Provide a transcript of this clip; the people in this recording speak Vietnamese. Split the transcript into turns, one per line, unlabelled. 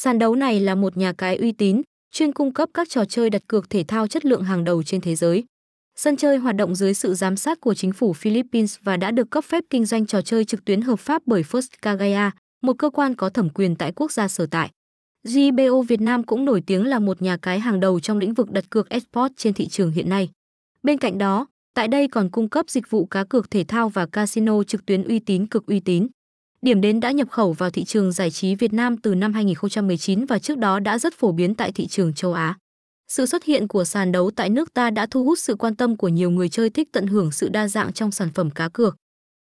Sàn đấu này là một nhà cái uy tín, chuyên cung cấp các trò chơi đặt cược thể thao chất lượng hàng đầu trên thế giới. Sân chơi hoạt động dưới sự giám sát của chính phủ Philippines và đã được cấp phép kinh doanh trò chơi trực tuyến hợp pháp bởi First Cagaya, một cơ quan có thẩm quyền tại quốc gia sở tại. GBO Việt Nam cũng nổi tiếng là một nhà cái hàng đầu trong lĩnh vực đặt cược esports trên thị trường hiện nay. Bên cạnh đó, tại đây còn cung cấp dịch vụ cá cược thể thao và casino trực tuyến uy tín cực uy tín. Điểm đến đã nhập khẩu vào thị trường giải trí Việt Nam từ năm 2019 và trước đó đã rất phổ biến tại thị trường châu Á. Sự xuất hiện của sàn đấu tại nước ta đã thu hút sự quan tâm của nhiều người chơi thích tận hưởng sự đa dạng trong sản phẩm cá cược.